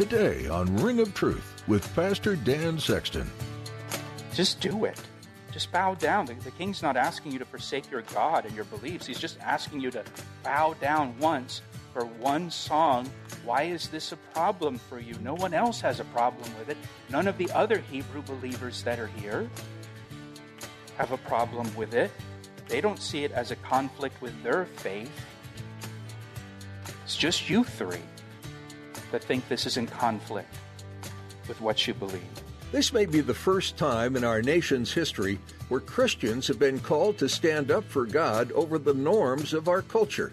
Today on Ring of Truth with Pastor Dan Sexton. Just do it. Just bow down. The, the king's not asking you to forsake your God and your beliefs. He's just asking you to bow down once for one song. Why is this a problem for you? No one else has a problem with it. None of the other Hebrew believers that are here have a problem with it. They don't see it as a conflict with their faith. It's just you three that think this is in conflict with what you believe. This may be the first time in our nation's history where Christians have been called to stand up for God over the norms of our culture.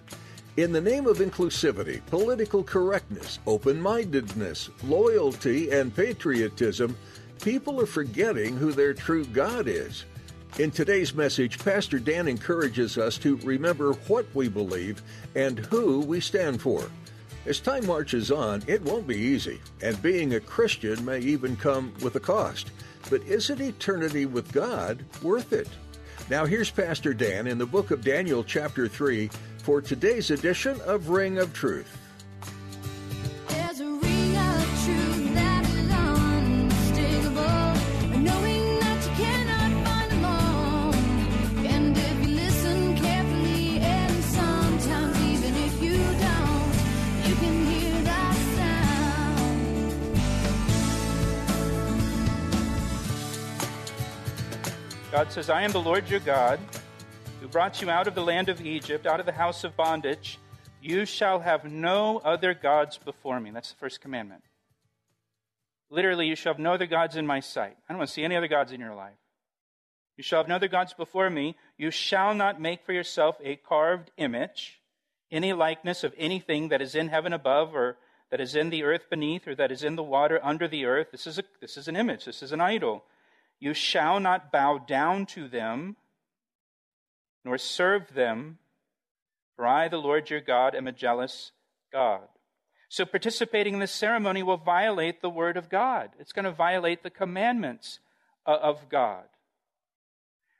In the name of inclusivity, political correctness, open mindedness, loyalty, and patriotism, people are forgetting who their true God is. In today's message, Pastor Dan encourages us to remember what we believe and who we stand for. As time marches on, it won't be easy, and being a Christian may even come with a cost. But isn't eternity with God worth it? Now, here's Pastor Dan in the book of Daniel, chapter 3, for today's edition of Ring of Truth. God says, I am the Lord your God, who brought you out of the land of Egypt, out of the house of bondage. You shall have no other gods before me. That's the first commandment. Literally, you shall have no other gods in my sight. I don't want to see any other gods in your life. You shall have no other gods before me. You shall not make for yourself a carved image, any likeness of anything that is in heaven above, or that is in the earth beneath, or that is in the water under the earth. This is, a, this is an image. This is an idol. You shall not bow down to them, nor serve them, for I, the Lord your God, am a jealous God. So participating in this ceremony will violate the word of God. It's going to violate the commandments uh, of God.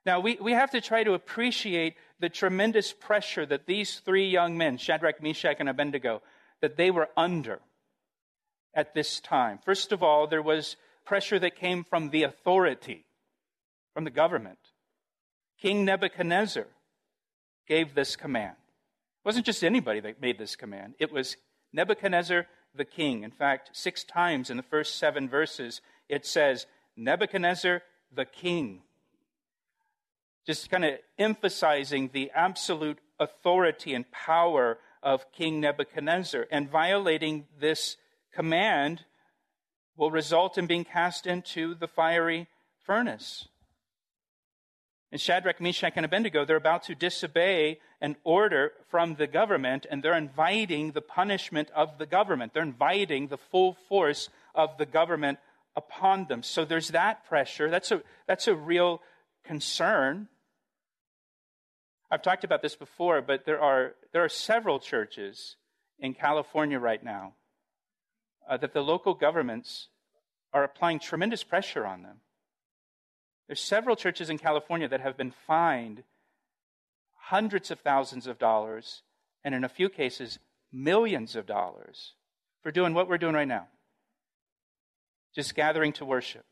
Now, we, we have to try to appreciate the tremendous pressure that these three young men, Shadrach, Meshach, and Abednego, that they were under at this time. First of all, there was pressure that came from the authority, from the government. King Nebuchadnezzar gave this command. It wasn't just anybody that made this command, it was Nebuchadnezzar the king. In fact, six times in the first seven verses, it says, Nebuchadnezzar the king. Just kind of emphasizing the absolute authority and power of King Nebuchadnezzar. And violating this command will result in being cast into the fiery furnace. And Shadrach, Meshach, and Abednego, they're about to disobey an order from the government, and they're inviting the punishment of the government. They're inviting the full force of the government upon them. So there's that pressure. That's a, that's a real concern. I've talked about this before, but there are, there are several churches in California right now uh, that the local governments are applying tremendous pressure on them. There's several churches in California that have been fined hundreds of thousands of dollars, and in a few cases, millions of dollars for doing what we're doing right now just gathering to worship.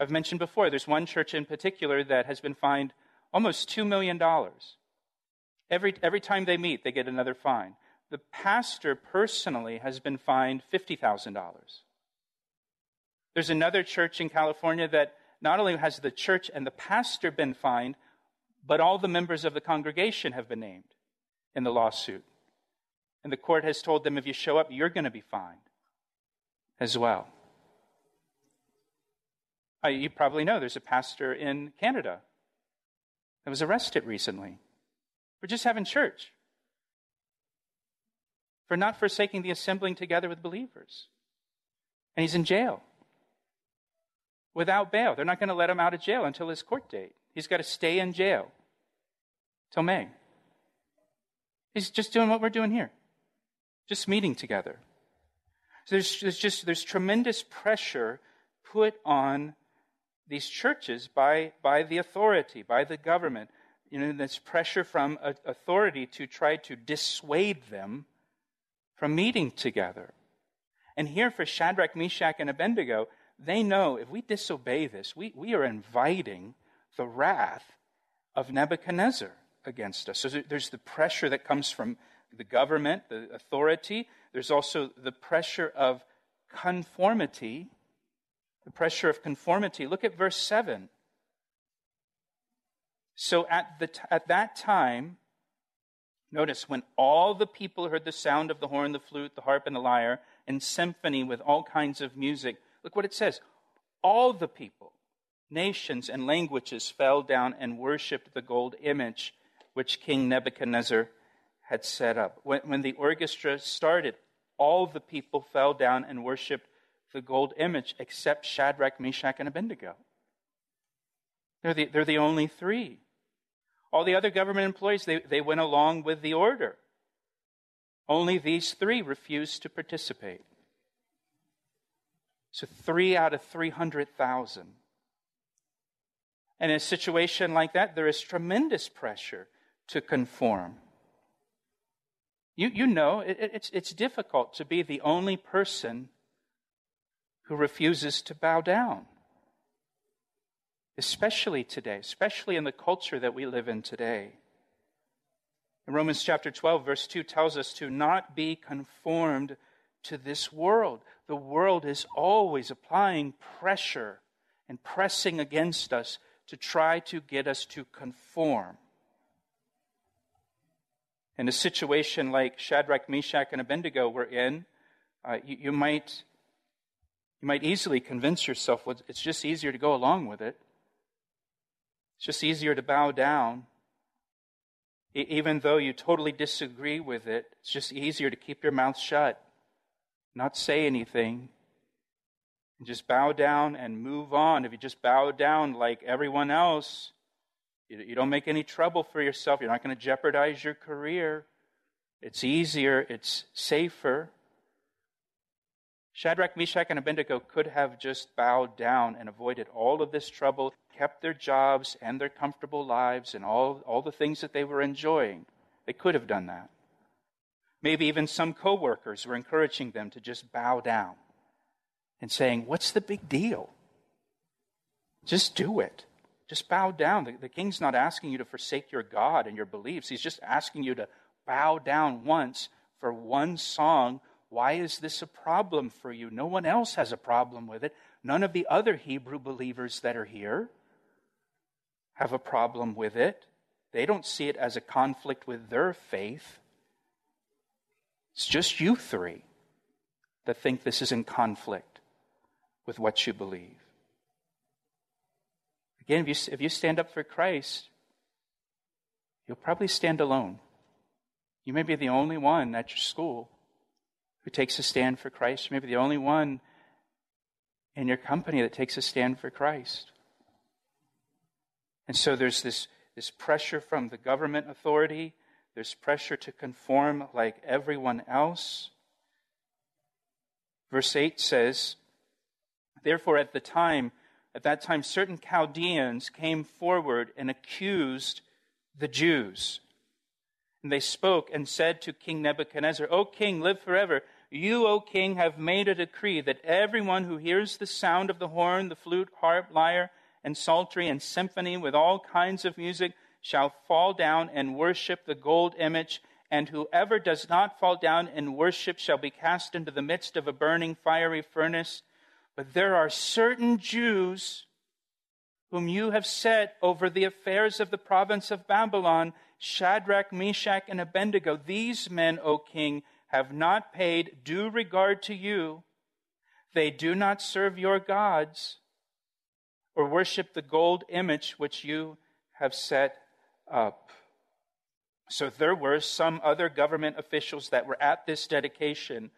I've mentioned before, there's one church in particular that has been fined almost $2 million. Every, every time they meet, they get another fine. The pastor personally has been fined $50,000. There's another church in California that not only has the church and the pastor been fined, but all the members of the congregation have been named in the lawsuit. And the court has told them if you show up, you're going to be fined as well. Uh, you probably know there's a pastor in Canada that was arrested recently for just having church. For not forsaking the assembling together with believers. And he's in jail without bail. They're not going to let him out of jail until his court date. He's got to stay in jail till May. He's just doing what we're doing here, just meeting together. So there's, there's just there's tremendous pressure put on these churches by, by the authority, by the government. You know, there's pressure from authority to try to dissuade them from meeting together. And here for Shadrach, Meshach, and Abednego, they know if we disobey this, we, we are inviting the wrath of Nebuchadnezzar against us. So there's the pressure that comes from the government, the authority. There's also the pressure of conformity. The pressure of conformity. Look at verse 7. So at, the, at that time, notice when all the people heard the sound of the horn, the flute, the harp, and the lyre, and symphony with all kinds of music, look what it says. All the people, nations, and languages fell down and worshiped the gold image which King Nebuchadnezzar had set up. When, when the orchestra started, all the people fell down and worshiped the gold image except Shadrach, Meshach, and Abednego. They're the, they're the only three. All the other government employees, they, they went along with the order. Only these three refused to participate. So, three out of 300,000. And in a situation like that, there is tremendous pressure to conform. You, you know, it, it's, it's difficult to be the only person who refuses to bow down. Especially today, especially in the culture that we live in today. In Romans chapter 12, verse 2 tells us to not be conformed to this world. The world is always applying pressure and pressing against us to try to get us to conform. In a situation like Shadrach, Meshach, and Abednego were in, uh, you, you, might, you might easily convince yourself well, it's just easier to go along with it. It's just easier to bow down. Even though you totally disagree with it, it's just easier to keep your mouth shut, not say anything, and just bow down and move on. If you just bow down like everyone else, you, don't make any trouble for yourself. You're not going to jeopardize your career. It's easier, it's safer. Shadrach, Meshach, and Abednego could have just bowed down and avoided all of this trouble, kept their jobs and their comfortable lives and all, all the things that they were enjoying. They could have done that. Maybe even some coworkers were encouraging them to just bow down and saying, What's the big deal? Just do it. Just bow down. The, the king's not asking you to forsake your God and your beliefs. He's just asking you to bow down once for one song. Why is this a problem for you? No one else has a problem with it. None of the other Hebrew believers that are here have a problem with it. They don't see it as a conflict with their faith. It's just you three that think this is in conflict with what you believe. Again, if you, if you stand up for Christ, you'll probably stand alone. You may be the only one at your school who takes a stand for Christ. You may be the only one in your company that takes a stand for Christ. And so there's this, this pressure from the government authority, there's pressure to conform like everyone else. Verse 8 says, Therefore, at the time, at that time, certain Chaldeans came forward and accused the Jews. And they spoke and said to King Nebuchadnezzar, O king, live forever. You, O king, have made a decree that everyone who hears the sound of the horn, the flute, harp, lyre, and psaltery, and symphony with all kinds of music shall fall down and worship the gold image, and whoever does not fall down and worship shall be cast into the midst of a burning fiery furnace. But there are certain Jews whom you have set over the affairs of the province of Babylon Shadrach, Meshach, and Abednego. These men, O king, have not paid due regard to you. They do not serve your gods or worship the gold image which you have set up. So there were some other government officials that were at this dedication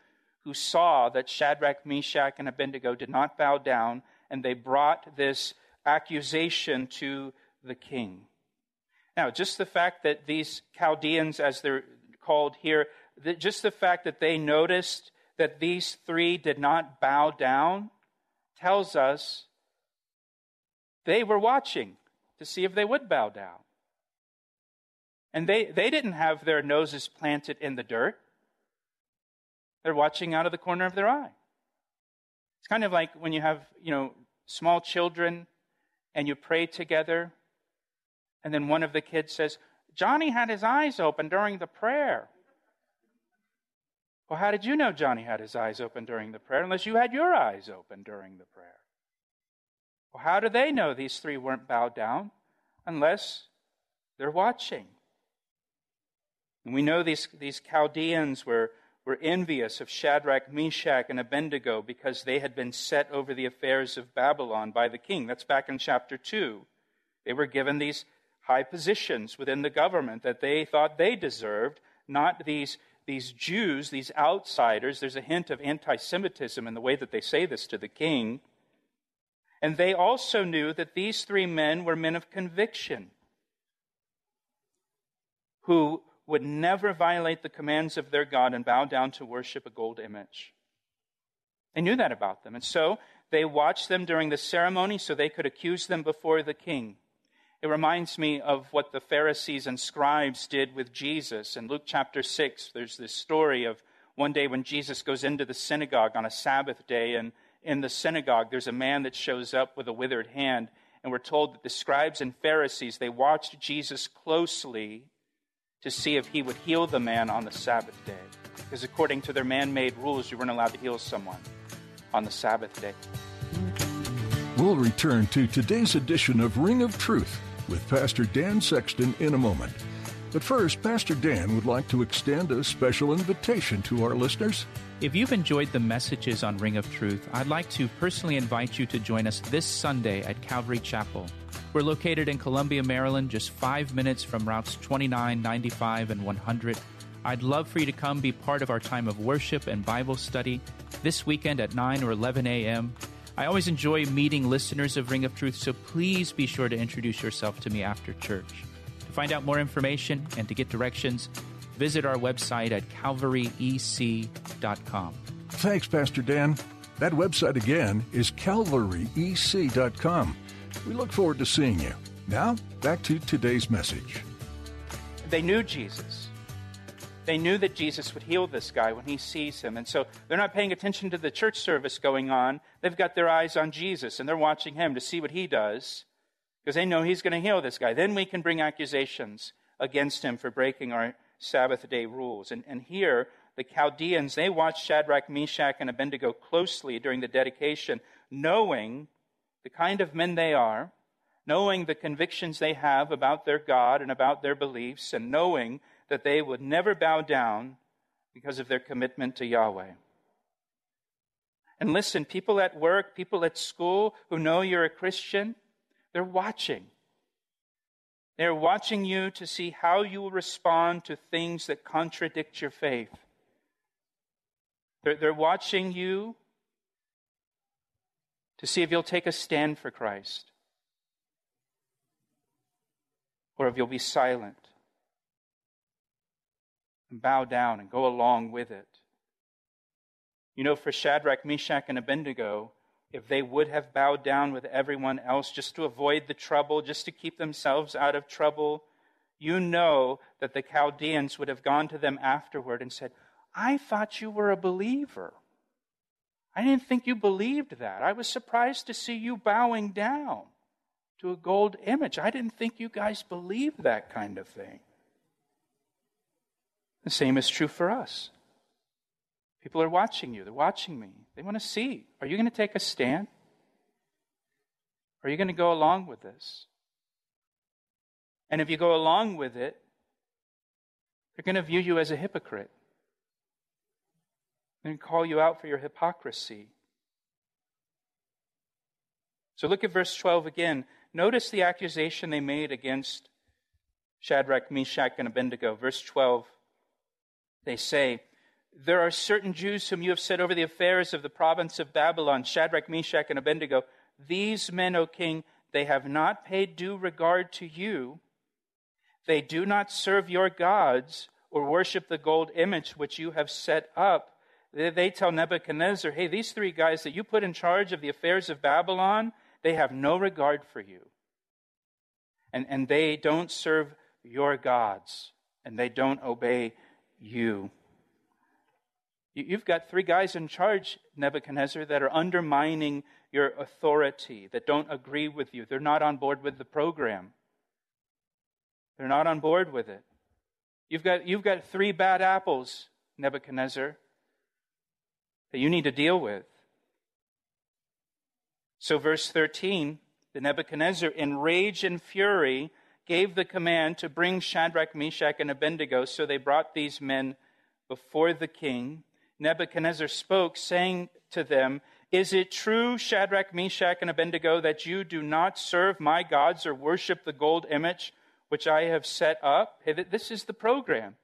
who saw that Shadrach, Meshach, and Abednego did not bow down, and they brought this accusation to the king. Now, just the fact that these Chaldeans, as they're called here, just the fact that they noticed that these three did not bow down tells us they were watching to see if they would bow down. And they, they didn't have their noses planted in the dirt. They're watching out of the corner of their eye. It's kind of like when you have, you know, small children and you pray together, and then one of the kids says, Johnny had his eyes open during the prayer. Well, how did you know Johnny had his eyes open during the prayer unless you had your eyes open during the prayer? Well, how do they know these three weren't bowed down unless they're watching? And we know these, these Chaldeans were, were envious of Shadrach, Meshach, and Abednego because they had been set over the affairs of Babylon by the king. That's back in chapter 2. They were given these high positions within the government that they thought they deserved, not these these Jews, these outsiders, there's a hint of anti Semitism in the way that they say this to the king. And they also knew that these three men were men of conviction who would never violate the commands of their God and bow down to worship a gold image. They knew that about them. And so they watched them during the ceremony so they could accuse them before the king. It reminds me of what the Pharisees and scribes did with Jesus. In Luke chapter 6, there's this story of one day when Jesus goes into the synagogue on a Sabbath day, and in the synagogue, there's a man that shows up with a withered hand. And we're told that the scribes and Pharisees, they watched Jesus closely to see if he would heal the man on the Sabbath day. Because according to their man made rules, you weren't allowed to heal someone on the Sabbath day. We'll return to today's edition of Ring of Truth with Pastor Dan Sexton in a moment. But first, Pastor Dan would like to extend a special invitation to our listeners. If you've enjoyed the messages on Ring of Truth, I'd like to personally invite you to join us this Sunday at Calvary Chapel. We're located in Columbia, Maryland, just five minutes from routes 29, 95, and 100. I'd love for you to come be part of our time of worship and Bible study this weekend at 9 or 11 a.m. I always enjoy meeting listeners of Ring of Truth, so please be sure to introduce yourself to me after church. To find out more information and to get directions, visit our website at calvaryec.com. Thanks, Pastor Dan. That website again is calvaryec.com. We look forward to seeing you. Now, back to today's message. They knew Jesus. They knew that Jesus would heal this guy when he sees him. And so they're not paying attention to the church service going on. They've got their eyes on Jesus and they're watching him to see what he does because they know he's going to heal this guy. Then we can bring accusations against him for breaking our Sabbath day rules. And, and here, the Chaldeans, they watched Shadrach, Meshach, and Abednego closely during the dedication, knowing the kind of men they are, knowing the convictions they have about their God and about their beliefs, and knowing that they would never bow down because of their commitment to Yahweh. And listen, people at work, people at school who know you're a Christian, they're watching. They're watching you to see how you will respond to things that contradict your faith. They're, they're watching you to see if you'll take a stand for Christ or if you'll be silent and bow down and go along with it. You know, for Shadrach, Meshach, and Abednego, if they would have bowed down with everyone else just to avoid the trouble, just to keep themselves out of trouble, you know that the Chaldeans would have gone to them afterward and said, I thought you were a believer. I didn't think you believed that. I was surprised to see you bowing down to a gold image. I didn't think you guys believed that kind of thing. The same is true for us. People are watching you, they're watching me. They want to see are you going to take a stand? Are you going to go along with this? And if you go along with it, they're going to view you as a hypocrite. and call you out for your hypocrisy. So look at verse 12 again. Notice the accusation they made against Shadrach, Meshach, and Abednego. Verse 12, they say, There are certain Jews whom you have set over the affairs of the province of Babylon, Shadrach, Meshach, and Abednego. These men, O king, they have not paid due regard to you. They do not serve your gods or worship the gold image which you have set up. They tell Nebuchadnezzar, hey, these three guys that you put in charge of the affairs of Babylon, they have no regard for you. And, and they don't serve your gods, and they don't obey you. You've got three guys in charge, Nebuchadnezzar, that are undermining your authority, that don't agree with you. They're not on board with the program. They're not on board with it. You've got, you've got three bad apples, Nebuchadnezzar, that you need to deal with. So, verse 13 the Nebuchadnezzar, in rage and fury, gave the command to bring Shadrach, Meshach, and Abednego. So they brought these men before the king. Nebuchadnezzar spoke, saying to them, Is it true, Shadrach, Meshach, and Abednego, that you do not serve my gods or worship the gold image which I have set up? Hey, this is the program.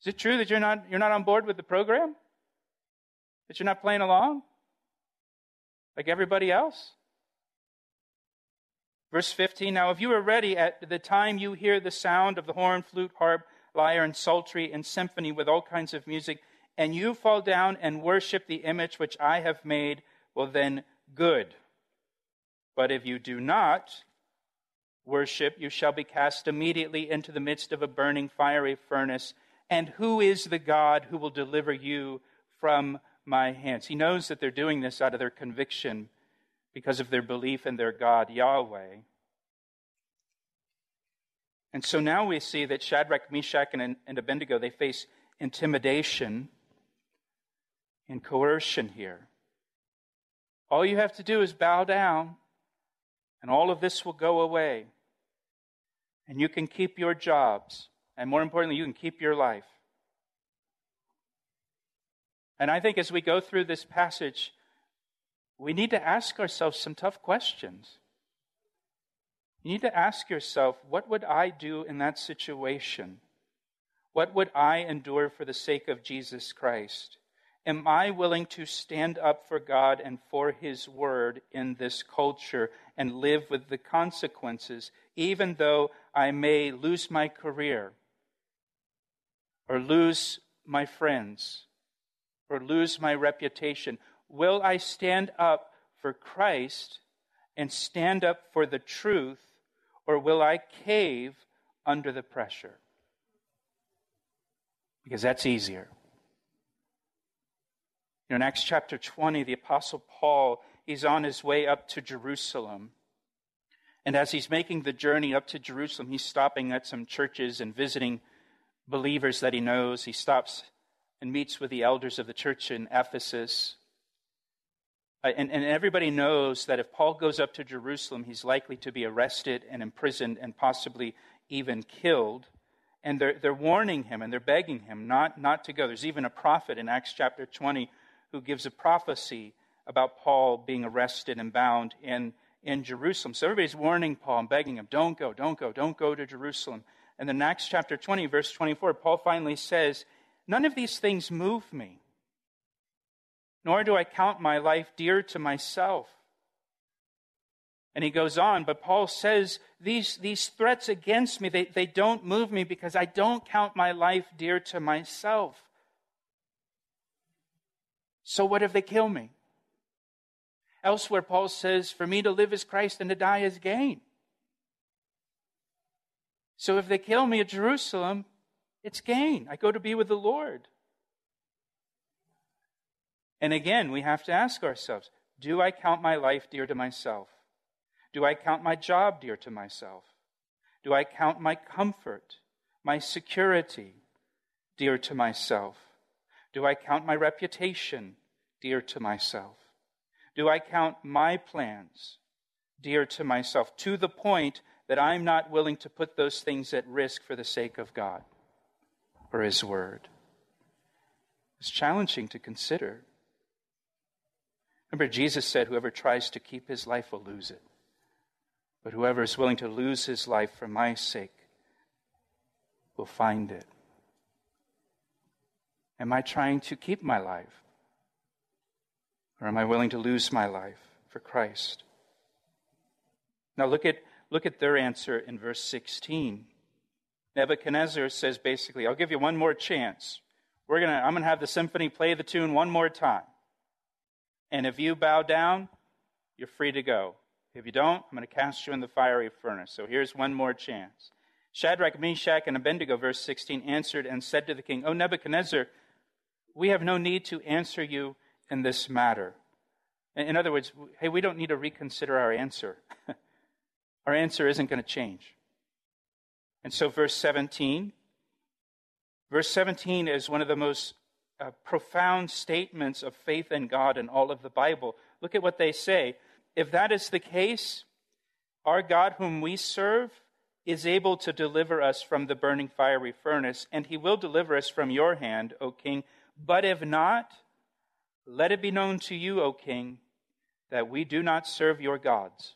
Is it true that you're not, you're not on board with the program? That you're not playing along? Like everybody else? Verse 15 Now, if you are ready at the time you hear the sound of the horn, flute, harp, lyre, and psaltery, and symphony with all kinds of music, and you fall down and worship the image which I have made, well, then good. But if you do not worship, you shall be cast immediately into the midst of a burning fiery furnace. And who is the God who will deliver you from my hands? He knows that they're doing this out of their conviction because of their belief in their God, Yahweh. And so now we see that Shadrach, Meshach, and, and Abednego, they face intimidation and coercion here. All you have to do is bow down, and all of this will go away. And you can keep your jobs, and more importantly, you can keep your life. And I think as we go through this passage, we need to ask ourselves some tough questions. You need to ask yourself, what would I do in that situation? What would I endure for the sake of Jesus Christ? Am I willing to stand up for God and for His Word in this culture and live with the consequences, even though I may lose my career or lose my friends or lose my reputation Will I stand up for Christ and stand up for the truth, or will I cave under the pressure? Because that's easier. You know, in Acts chapter 20, the Apostle Paul, he's on his way up to Jerusalem. And as he's making the journey up to Jerusalem, he's stopping at some churches and visiting believers that he knows. He stops and meets with the elders of the church in Ephesus. Uh, and, and everybody knows that if Paul goes up to Jerusalem, he's likely to be arrested and imprisoned and possibly even killed. And they're, they're warning him and they're begging him not, not to go. There's even a prophet in Acts chapter 20 who gives a prophecy about Paul being arrested and bound in, in Jerusalem. So everybody's warning Paul and begging him, don't go, don't go, don't go to Jerusalem. And then Acts chapter 20, verse 24, Paul finally says, None of these things move me nor do I count my life dear to myself. And he goes on, but Paul says these, these threats against me, they, they don't move me because I don't count my life dear to myself. So what if they kill me? Elsewhere, Paul says, For me to live is Christ and to die is gain. So if they kill me at Jerusalem, it's gain. I go to be with the Lord. And again, we have to ask ourselves do I count my life dear to myself? Do I count my job dear to myself? Do I count my comfort, my security dear to myself? Do I count my reputation dear to myself? Do I count my plans dear to myself to the point that I'm not willing to put those things at risk for the sake of God or His Word? It's challenging to consider. Remember, Jesus said, Whoever tries to keep his life will lose it. But whoever is willing to lose his life for my sake will find it. Am I trying to keep my life? Or am I willing to lose my life for Christ? Now look at, look at their answer in verse 16. Nebuchadnezzar says basically, I'll give you one more chance. We're gonna, I'm going to have the symphony play the tune one more time. And if you bow down, you're free to go. If you don't, I'm going to cast you in the fiery furnace. So here's one more chance. Shadrach, Meshach, and Abednego, verse 16, answered and said to the king, O Nebuchadnezzar, we have no need to answer you in this matter. In other words, hey, we don't need to reconsider our answer. our answer isn't going to change. And so, verse 17, verse 17 is one of the most uh, profound statements of faith in God in all of the Bible. Look at what they say. If that is the case, our God, whom we serve, is able to deliver us from the burning fiery furnace, and he will deliver us from your hand, O king. But if not, let it be known to you, O king, that we do not serve your gods,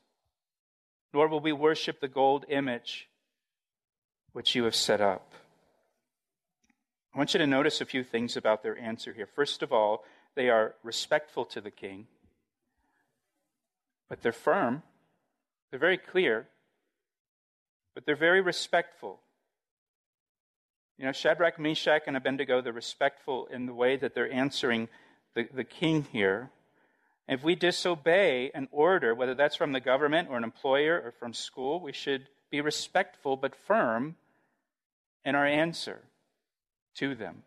nor will we worship the gold image which you have set up. I want you to notice a few things about their answer here. First of all, they are respectful to the king, but they're firm. They're very clear, but they're very respectful. You know, Shadrach, Meshach, and Abednego, they're respectful in the way that they're answering the, the king here. If we disobey an order, whether that's from the government or an employer or from school, we should be respectful but firm in our answer to them.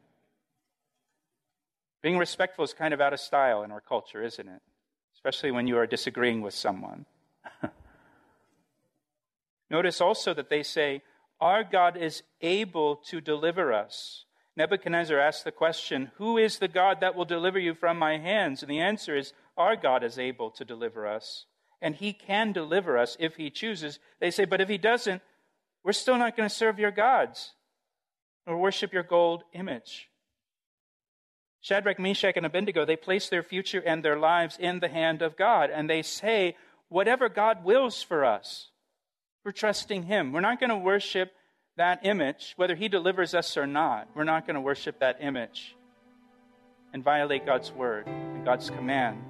Being respectful is kind of out of style in our culture, isn't it? Especially when you are disagreeing with someone. Notice also that they say, Our God is able to deliver us. Nebuchadnezzar asked the question, Who is the God that will deliver you from my hands? And the answer is, Our God is able to deliver us. And he can deliver us if he chooses. They say, But if he doesn't, we're still not going to serve your gods or worship your gold image. Shadrach, Meshach, and Abednego, they place their future and their lives in the hand of God. And they say, Whatever God wills for us, we're trusting Him. We're not going to worship that image, whether He delivers us or not. We're not going to worship that image and violate God's word and God's command.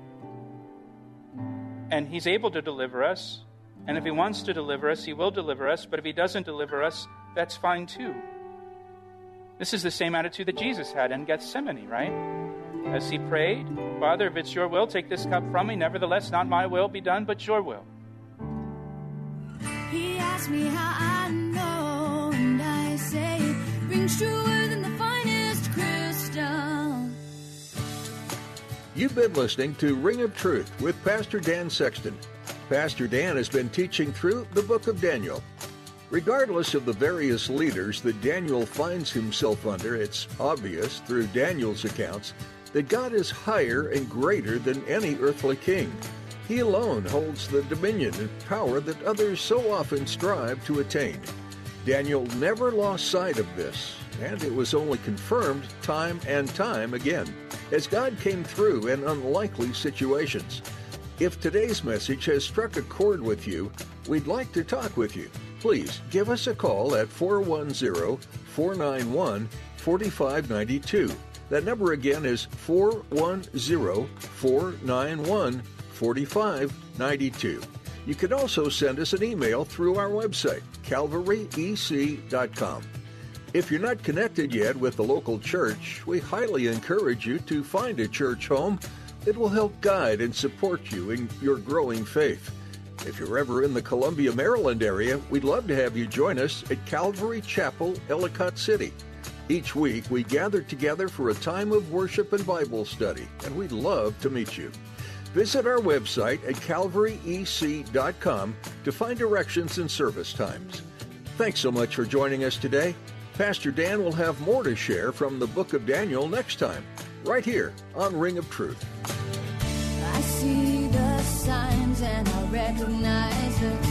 And He's able to deliver us. And if He wants to deliver us, He will deliver us. But if He doesn't deliver us, that's fine too. This is the same attitude that Jesus had in Gethsemane, right? As He prayed, Father, if it's your will, take this cup from me. Nevertheless, not my will be done, but your will. He asked me how I know, and I say it rings truer than the finest crystal. You've been listening to Ring of Truth with Pastor Dan Sexton. Pastor Dan has been teaching through the book of Daniel. Regardless of the various leaders that Daniel finds himself under, it's obvious through Daniel's accounts that God is higher and greater than any earthly king. He alone holds the dominion and power that others so often strive to attain. Daniel never lost sight of this, and it was only confirmed time and time again as God came through in unlikely situations. If today's message has struck a chord with you, we'd like to talk with you. Please give us a call at 410 491 4592. That number again is 410 491 4592. You can also send us an email through our website, calvaryec.com. If you're not connected yet with the local church, we highly encourage you to find a church home that will help guide and support you in your growing faith. If you're ever in the Columbia, Maryland area, we'd love to have you join us at Calvary Chapel, Ellicott City. Each week, we gather together for a time of worship and Bible study, and we'd love to meet you. Visit our website at calvaryec.com to find directions and service times. Thanks so much for joining us today. Pastor Dan will have more to share from the book of Daniel next time, right here on Ring of Truth. Recognize the